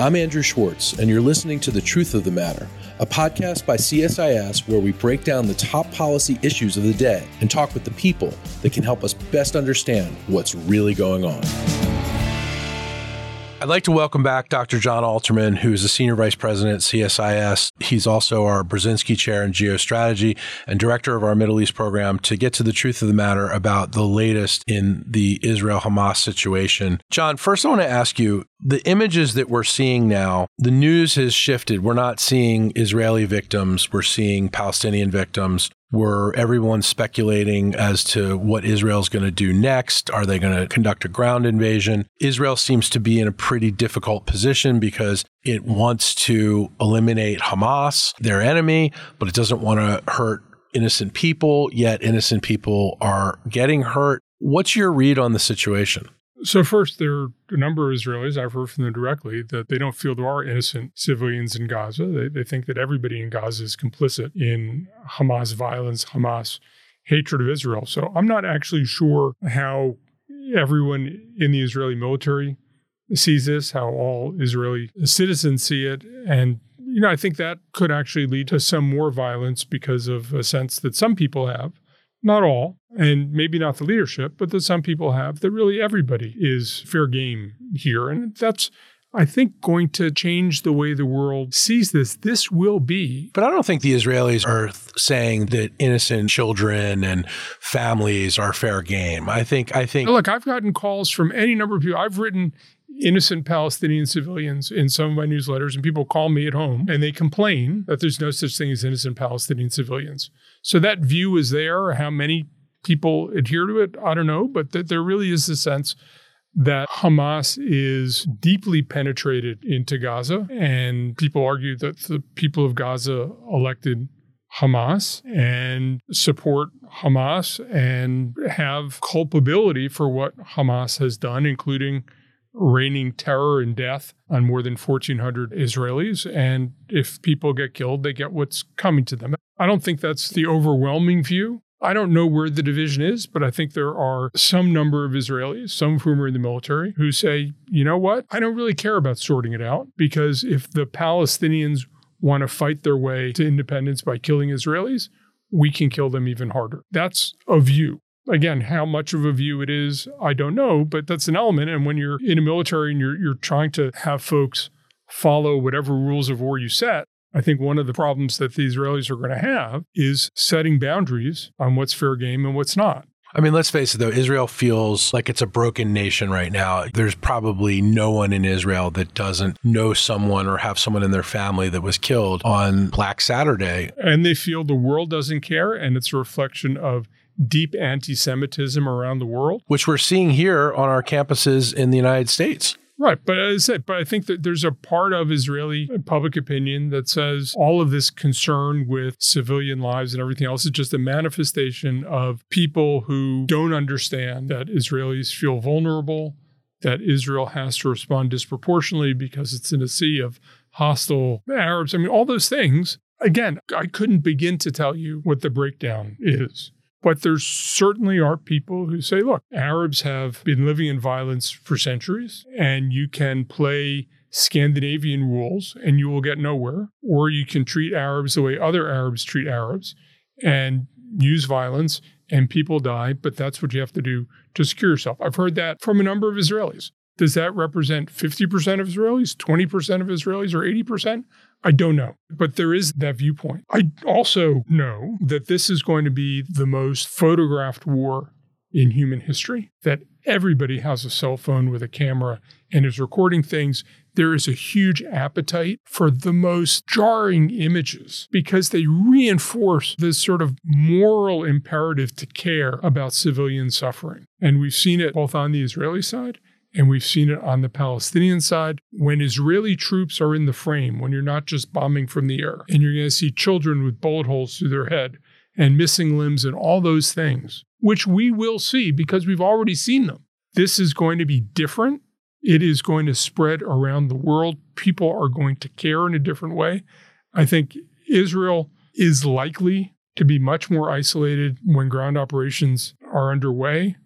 I'm Andrew Schwartz, and you're listening to The Truth of the Matter, a podcast by CSIS where we break down the top policy issues of the day and talk with the people that can help us best understand what's really going on. I'd like to welcome back Dr. Jon Alterman, who is the Senior Vice President at CSIS. He's also our Brzezinski Chair in Geostrategy and Director of our Middle East program to get to the truth of the matter about the latest in the Israel Hamas situation. John, first I want to ask you the images that we're seeing now, the news has shifted. We're not seeing Israeli victims, we're seeing Palestinian victims. Were everyone speculating as to what Israel's going to do next? Are they going to conduct a ground invasion? Israel seems to be in a pretty difficult position because it wants to eliminate Hamas, their enemy, but it doesn't want to hurt innocent people, yet innocent people are getting hurt. What's your read on the situation? So, first, there are a number of Israelis, I've heard from them directly, that they don't feel there are innocent civilians in Gaza. They, they think that everybody in Gaza is complicit in Hamas violence, Hamas hatred of Israel. So, I'm not actually sure how everyone in the Israeli military sees this, how all Israeli citizens see it. And, you know, I think that could actually lead to some more violence because of a sense that some people have not all, and maybe not the leadership, but that some people have, that really everybody is fair game here. And that's, I think, going to change the way the world sees this. This will be. But I don't think the Israelis are saying that innocent children and families are fair game. I think, I think. Look, I've gotten calls from any number of people. I've written innocent Palestinian civilians in some of my newsletters, and people call me at home and they complain that there's no such thing as innocent Palestinian civilians. So that view is there. How many people adhere to it, I don't know, but that there really is a sense that Hamas is deeply penetrated into Gaza. And people argue that the people of Gaza elected Hamas and support Hamas and have culpability for what Hamas has done, including raining terror and death on more than 1,400 Israelis. And if people get killed, they get what's coming to them. I don't think that's the overwhelming view. I don't know where the division is, but I think there are some number of Israelis, some of whom are in the military, who say, you know what? I don't really care about sorting it out because if the Palestinians want to fight their way to independence by killing Israelis, we can kill them even harder. That's a view. Again, how much of a view it is, I don't know, but that's an element. And when you're in a military and you're, you're trying to have folks follow whatever rules of war you set, I think one of the problems that the Israelis are going to have is setting boundaries on what's fair game and what's not. I mean, let's face it, though, Israel feels like it's a broken nation right now. There's probably no one in Israel that doesn't know someone or have someone in their family that was killed on Black Saturday. And they feel the world doesn't care, and it's a reflection of deep anti Semitism around the world. Which we're seeing here on our campuses in the United States. Right. But as I said, but I think that there's a part of Israeli public opinion that says all of this concern with civilian lives and everything else is just a manifestation of people who don't understand that Israelis feel vulnerable, that Israel has to respond disproportionately because it's in a sea of hostile Arabs. I mean, all those things. Again, I couldn't begin to tell you what the breakdown is. But there certainly are people who say, look, Arabs have been living in violence for centuries, and you can play Scandinavian rules and you will get nowhere. Or you can treat Arabs the way other Arabs treat Arabs and use violence and people die, but that's what you have to do to secure yourself. I've heard that from a number of Israelis. Does that represent 50% of Israelis, 20% of Israelis, or 80%? I don't know, but there is that viewpoint. I also know that this is going to be the most photographed war in human history, that everybody has a cell phone with a camera and is recording things. There is a huge appetite for the most jarring images because they reinforce this sort of moral imperative to care about civilian suffering. And we've seen it both on the Israeli side and we've seen it on the Palestinian side. When Israeli troops are in the frame, when you're not just bombing from the air, and you're going to see children with bullet holes through their head and missing limbs and all those things, which we will see because we've already seen them. This is going to be different. It is going to spread around the world. People are going to care in a different way. I think Israel is likely to be much more isolated when ground operations are underway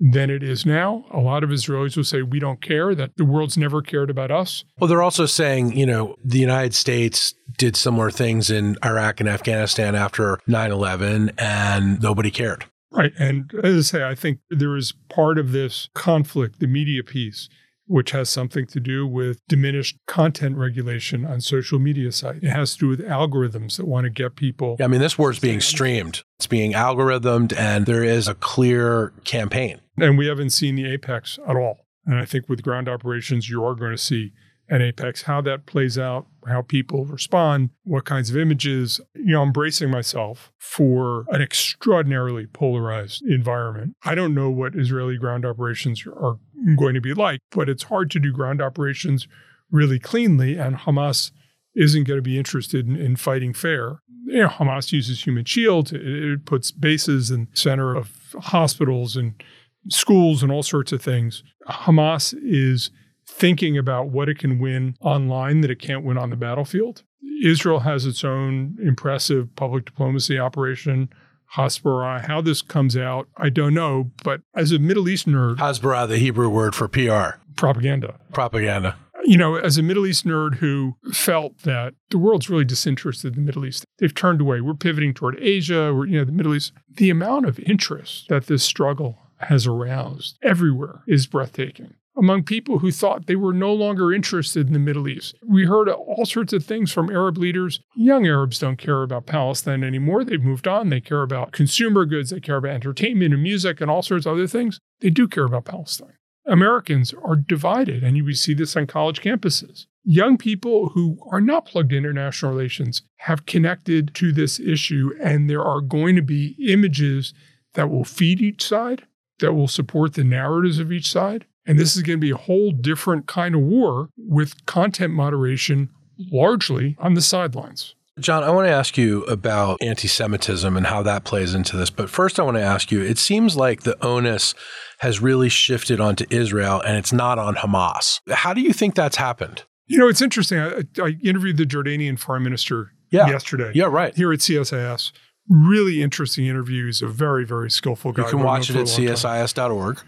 than it is now. A lot of Israelis will say, we don't care, that the world's never cared about us. Well, they're also saying, you know, the United States did similar things in Iraq and Afghanistan after 9 11, and nobody cared. Right. And as I say, I think there is part of this conflict, the media piece, which has something to do with diminished content regulation on social media sites. It has to do with algorithms that want to get people. Yeah, I mean, this war is being streamed, it's being algorithmed, and there is a clear campaign. And we haven't seen the apex at all. And I think with ground operations, you are going to see an apex, how that plays out, how people respond, what kinds of images. You know, I'm bracing myself for an extraordinarily polarized environment. I don't know what Israeli ground operations are going to be like, but it's hard to do ground operations really cleanly, and Hamas isn't going to be interested in, in fighting fair. You know, Hamas uses human shields. It, it puts bases in center of hospitals and schools and all sorts of things. Hamas is thinking about what it can win online that it can't win on the battlefield. Israel has its own impressive public diplomacy operation, Hasbara. How this comes out, I don't know. But as a Middle East nerd, Hasbara, the Hebrew word for PR, propaganda. Propaganda. You know, as a Middle East nerd who felt that the world's really disinterested in the Middle East, they've turned away. We're pivoting toward Asia, we're, you know, the Middle East. The amount of interest that this struggle has aroused everywhere is breathtaking among people who thought they were no longer interested in the Middle East. We heard all sorts of things from Arab leaders. Young Arabs don't care about Palestine anymore. They've moved on. They care about consumer goods, they care about entertainment and music and all sorts of other things. They do care about Palestine. Americans are divided, and you see this on college campuses. Young people who are not plugged into international relations have connected to this issue, and there are going to be images that will feed each side, that will support the narratives of each side, and this is going to be a whole different kind of war with content moderation largely on the sidelines. Jon, I want to ask you about anti Semitism and how that plays into this. But first, I want to ask you it seems like the onus has really shifted onto Israel and it's not on Hamas. How do you think that's happened? You know, it's interesting. I, I interviewed the Jordanian foreign minister yeah. yesterday. Yeah, right. Here at CSIS. Really interesting interview. He's a very, very skillful guy. You can watch it at csis.org.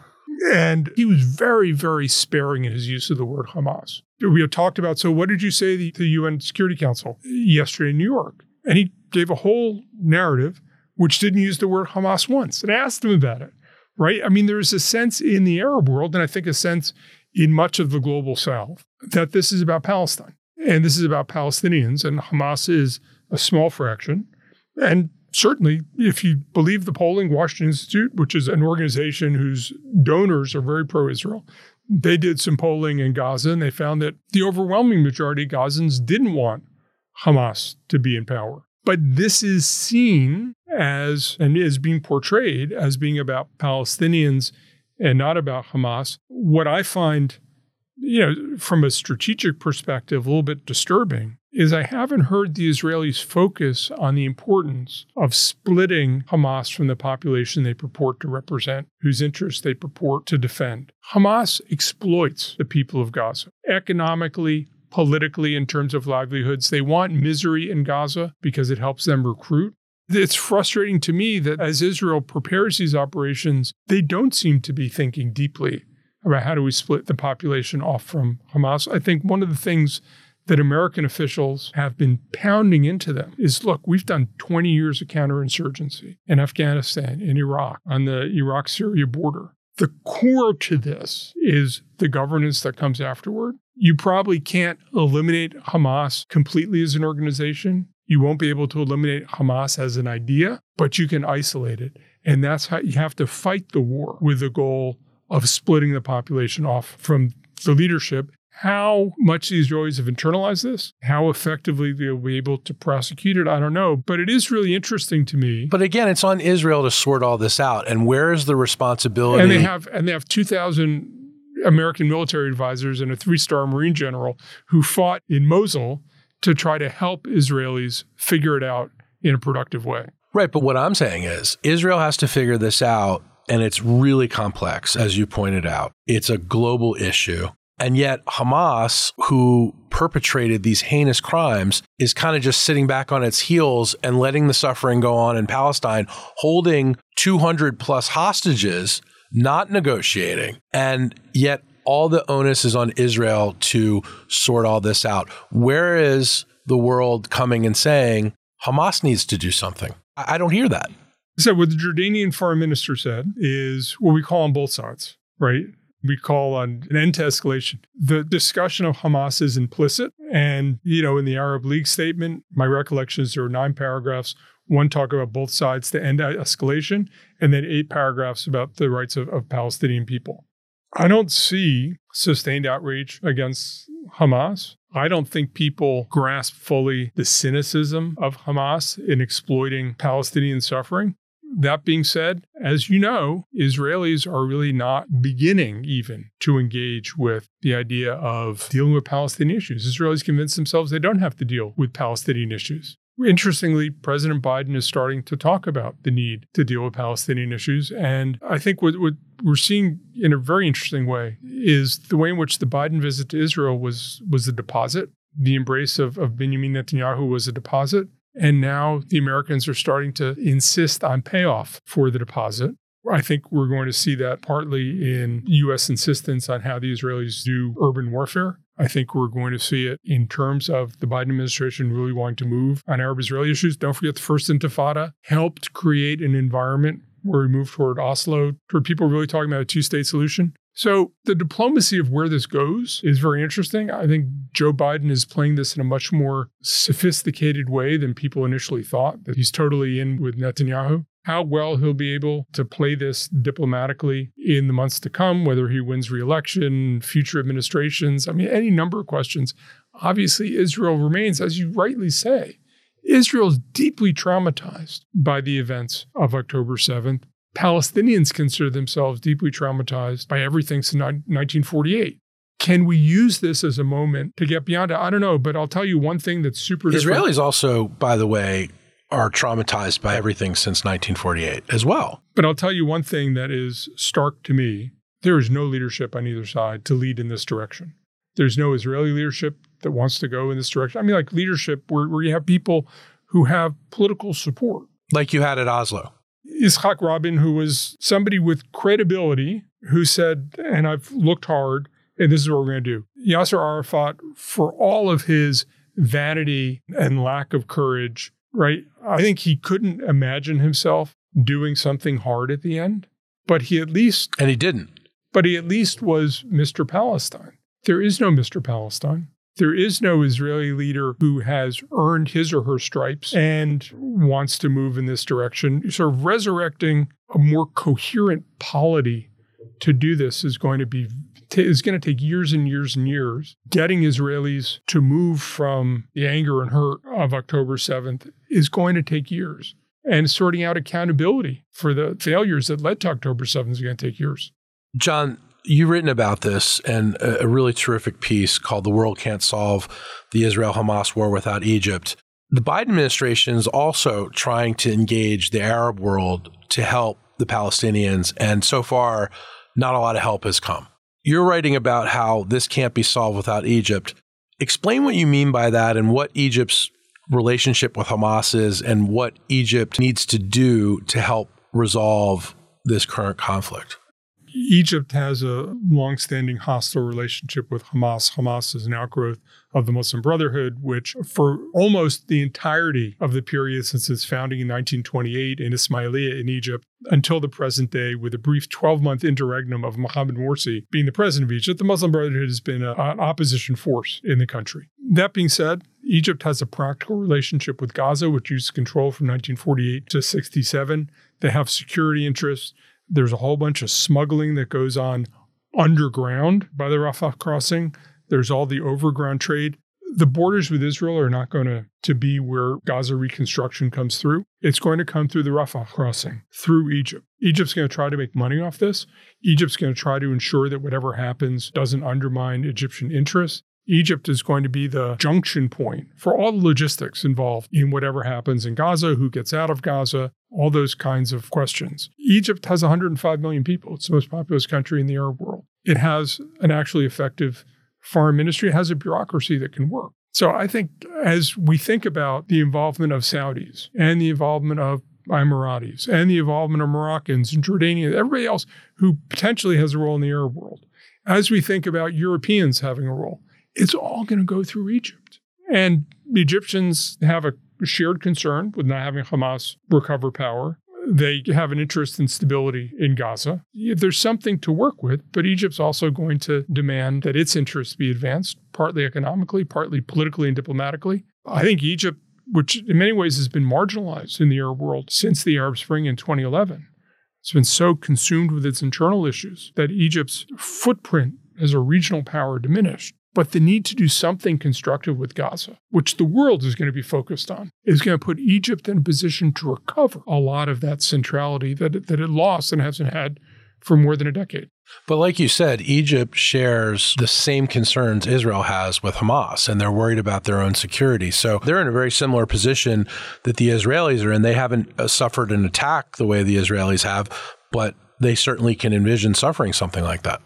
And he was very, very sparing in his use of the word Hamas. We had talked about, so what did you say to the UN Security Council yesterday in New York? And he gave a whole narrative which didn't use the word Hamas once. And I asked him about it, right? I mean, there's a sense in the Arab world, and I think a sense in much of the global south, that this is about Palestine. And this is about Palestinians, and Hamas is a small fraction. And certainly, if you believe the polling, Washington Institute, which is an organization whose donors are very pro Israel, they did some polling in Gaza and they found that the overwhelming majority of Gazans didn't want Hamas to be in power. But this is seen as and is being portrayed as being about Palestinians and not about Hamas. What I find, you know, from a strategic perspective, a little bit disturbing is I haven't heard the Israelis focus on the importance of splitting Hamas from the population they purport to represent, whose interests they purport to defend. Hamas exploits the people of Gaza economically, politically, in terms of livelihoods. They want misery in Gaza because it helps them recruit. It's frustrating to me that as Israel prepares these operations, they don't seem to be thinking deeply about how do we split the population off from Hamas. I think one of the things that American officials have been pounding into them is look, we've done 20 years of counterinsurgency in Afghanistan, in Iraq, on the Iraq Syria border. The core to this is the governance that comes afterward. You probably can't eliminate Hamas completely as an organization. You won't be able to eliminate Hamas as an idea, but you can isolate it. And that's how you have to fight the war with the goal of splitting the population off from the leadership how much the Israelis have internalized this, how effectively they'll be able to prosecute it, I don't know. But it is really interesting to me. But again, it's on Israel to sort all this out. And where is the responsibility? And they have and they have two thousand American military advisors and a three-star Marine general who fought in Mosul to try to help Israelis figure it out in a productive way. Right. But what I'm saying is Israel has to figure this out. And it's really complex, as you pointed out. It's a global issue. And yet, Hamas, who perpetrated these heinous crimes, is kind of just sitting back on its heels and letting the suffering go on in Palestine, holding 200 plus hostages not negotiating. And yet all the onus is on Israel to sort all this out. Where is the world coming and saying Hamas needs to do something? I don't hear that. So, what the Jordanian foreign minister said is what we call on both sides, right? We call on an end to escalation. The discussion of Hamas is implicit. And, you know, in the Arab League statement, my recollection is there are nine paragraphs. One talk about both sides to end escalation, and then eight paragraphs about the rights of, of Palestinian people. I don't see sustained outrage against Hamas. I don't think people grasp fully the cynicism of Hamas in exploiting Palestinian suffering. That being said, as you know, Israelis are really not beginning even to engage with the idea of dealing with Palestinian issues. Israelis convince themselves they don't have to deal with Palestinian issues. Interestingly, President Biden is starting to talk about the need to deal with Palestinian issues. And I think what, what we're seeing in a very interesting way is the way in which the Biden visit to Israel was, was a deposit. The embrace of, of Benjamin Netanyahu was a deposit. And now the Americans are starting to insist on payoff for the deposit. I think we're going to see that partly in U.S. insistence on how the Israelis do urban warfare. I think we're going to see it in terms of the Biden administration really wanting to move on Arab Israeli issues. Don't forget the first intifada helped create an environment where we moved toward Oslo, toward people really talking about a two state solution. So the diplomacy of where this goes is very interesting. I think Joe Biden is playing this in a much more sophisticated way than people initially thought, that he's totally in with Netanyahu. How well he'll be able to play this diplomatically in the months to come, whether he wins reelection, future administrations, I mean, any number of questions. Obviously, Israel remains, as you rightly say, Israel's deeply traumatized by the events of October 7th. Palestinians consider themselves deeply traumatized by everything since 1948. Can we use this as a moment to get beyond it? I don't know, but I'll tell you one thing that's super different. Israelis also, by the way, are traumatized by everything since 1948 as well. But I'll tell you one thing that is stark to me there is no leadership on either side to lead in this direction. There's no Israeli leadership that wants to go in this direction. I mean, like leadership where, where you have people who have political support. Like you had at Oslo. Yitzhak Rabin, who was somebody with credibility, who said, and I've looked hard, and this is what we're going to do. Yasser Arafat, for all of his vanity and lack of courage, right? I think he couldn't imagine himself doing something hard at the end, but he at least. And he didn't. But he at least was Mr. Palestine. There is no Mr. Palestine. There is no Israeli leader who has earned his or her stripes and wants to move in this direction. Sort of resurrecting a more coherent polity to do this is going to be is going to take years and years and years. Getting Israelis to move from the anger and hurt of October 7th is going to take years. And sorting out accountability for the failures that led to October 7th is going to take years. Jon, you've written about this and a, really terrific piece called The World Can't Solve the Israel Hamas War Without Egypt. The Biden administration is also trying to engage the Arab world to help the Palestinians. And so far, not a lot of help has come. You're writing about how this can't be solved without Egypt. Explain what you mean by that and what Egypt's relationship with Hamas is and what Egypt needs to do to help resolve this current conflict. Egypt has a long-standing hostile relationship with Hamas. Hamas is an outgrowth of the Muslim Brotherhood, which for almost the entirety of the period since its founding in 1928 in Ismailia in Egypt until the present day, with a brief 12-month interregnum of Mohammed Morsi being the president of Egypt, the Muslim Brotherhood has been a, an opposition force in the country. That being said, Egypt has a practical relationship with Gaza, which used control from 1948 to 67. They have security interests. There's a whole bunch of smuggling that goes on underground by the Rafah crossing. There's all the overground trade. The borders with Israel are not going to, to be where Gaza reconstruction comes through. It's going to come through the Rafah crossing, through Egypt. Egypt's going to try to make money off this. Egypt's going to try to ensure that whatever happens doesn't undermine Egyptian interests. Egypt is going to be the junction point for all the logistics involved in whatever happens in Gaza, who gets out of Gaza, all those kinds of questions. Egypt has 105 million people. It's the most populous country in the Arab world. It has an actually effective foreign ministry, it has a bureaucracy that can work. So I think as we think about the involvement of Saudis and the involvement of Emiratis and the involvement of Moroccans and Jordanians, everybody else who potentially has a role in the Arab world. As we think about Europeans having a role, it's all going to go through Egypt. And the Egyptians have a shared concern with not having Hamas recover power. They have an interest in stability in Gaza. There's something to work with, but Egypt's also going to demand that its interests be advanced, partly economically, partly politically and diplomatically. I think Egypt, which in many ways has been marginalized in the Arab world since the Arab Spring in 2011, it's been so consumed with its internal issues that Egypt's footprint as a regional power diminished. But the need to do something constructive with Gaza, which the world is going to be focused on, is going to put Egypt in a position to recover a lot of that centrality that it, that it lost and hasn't had for more than a decade. But like you said, Egypt shares the same concerns Israel has with Hamas, and they're worried about their own security. So they're in a very similar position that the Israelis are in. They haven't uh, suffered an attack the way the Israelis have, but they certainly can envision suffering something like that.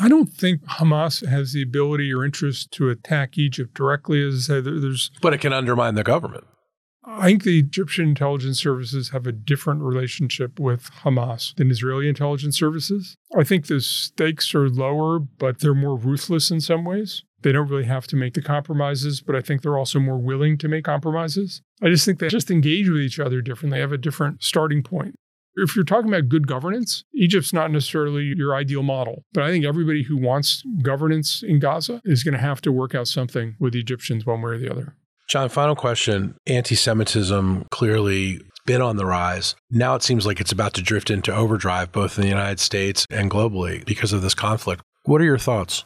I don't think Hamas has the ability or interest to attack Egypt directly. As I there's. But it can undermine the government. I think the Egyptian intelligence services have a different relationship with Hamas than Israeli intelligence services. I think the stakes are lower, but they're more ruthless in some ways. They don't really have to make the compromises, but I think they're also more willing to make compromises. I just think they just engage with each other differently. They have a different starting point. If you're talking about good governance, Egypt's not necessarily your ideal model. But I think everybody who wants governance in Gaza is going to have to work out something with the Egyptians one way or the other. Jon, final question. Anti Semitism clearly been on the rise. Now it seems like it's about to drift into overdrive, both in the United States and globally, because of this conflict. What are your thoughts?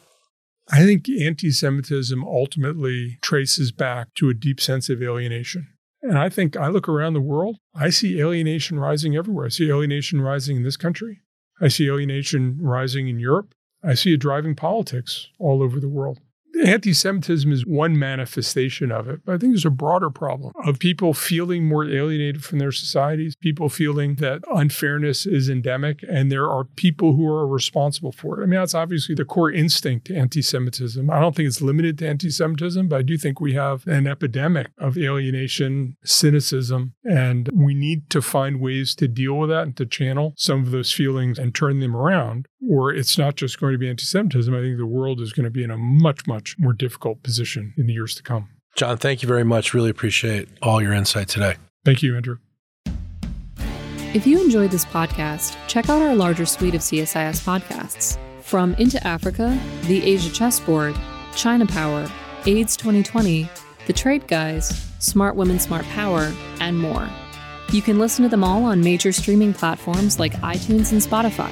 I think anti Semitism ultimately traces back to a deep sense of alienation. And I think I look around the world, I see alienation rising everywhere. I see alienation rising in this country. I see alienation rising in Europe. I see it driving politics all over the world. Anti Semitism is one manifestation of it, but I think there's a broader problem of people feeling more alienated from their societies, people feeling that unfairness is endemic, and there are people who are responsible for it. I mean, that's obviously the core instinct to anti Semitism. I don't think it's limited to anti Semitism, but I do think we have an epidemic of alienation, cynicism, and we need to find ways to deal with that and to channel some of those feelings and turn them around or it's not just going to be anti Semitism. I think the world is going to be in a much, much, much more difficult position in the years to come. Jon, thank you very much. Really appreciate all your insight today. Thank you, Andrew. If you enjoyed this podcast, check out our larger suite of CSIS podcasts from Into Africa, The Asia Chessboard, China Power, AIDS 2020, The Trade Guys, Smart Women, Smart Power, and more. You can listen to them all on major streaming platforms like iTunes and Spotify.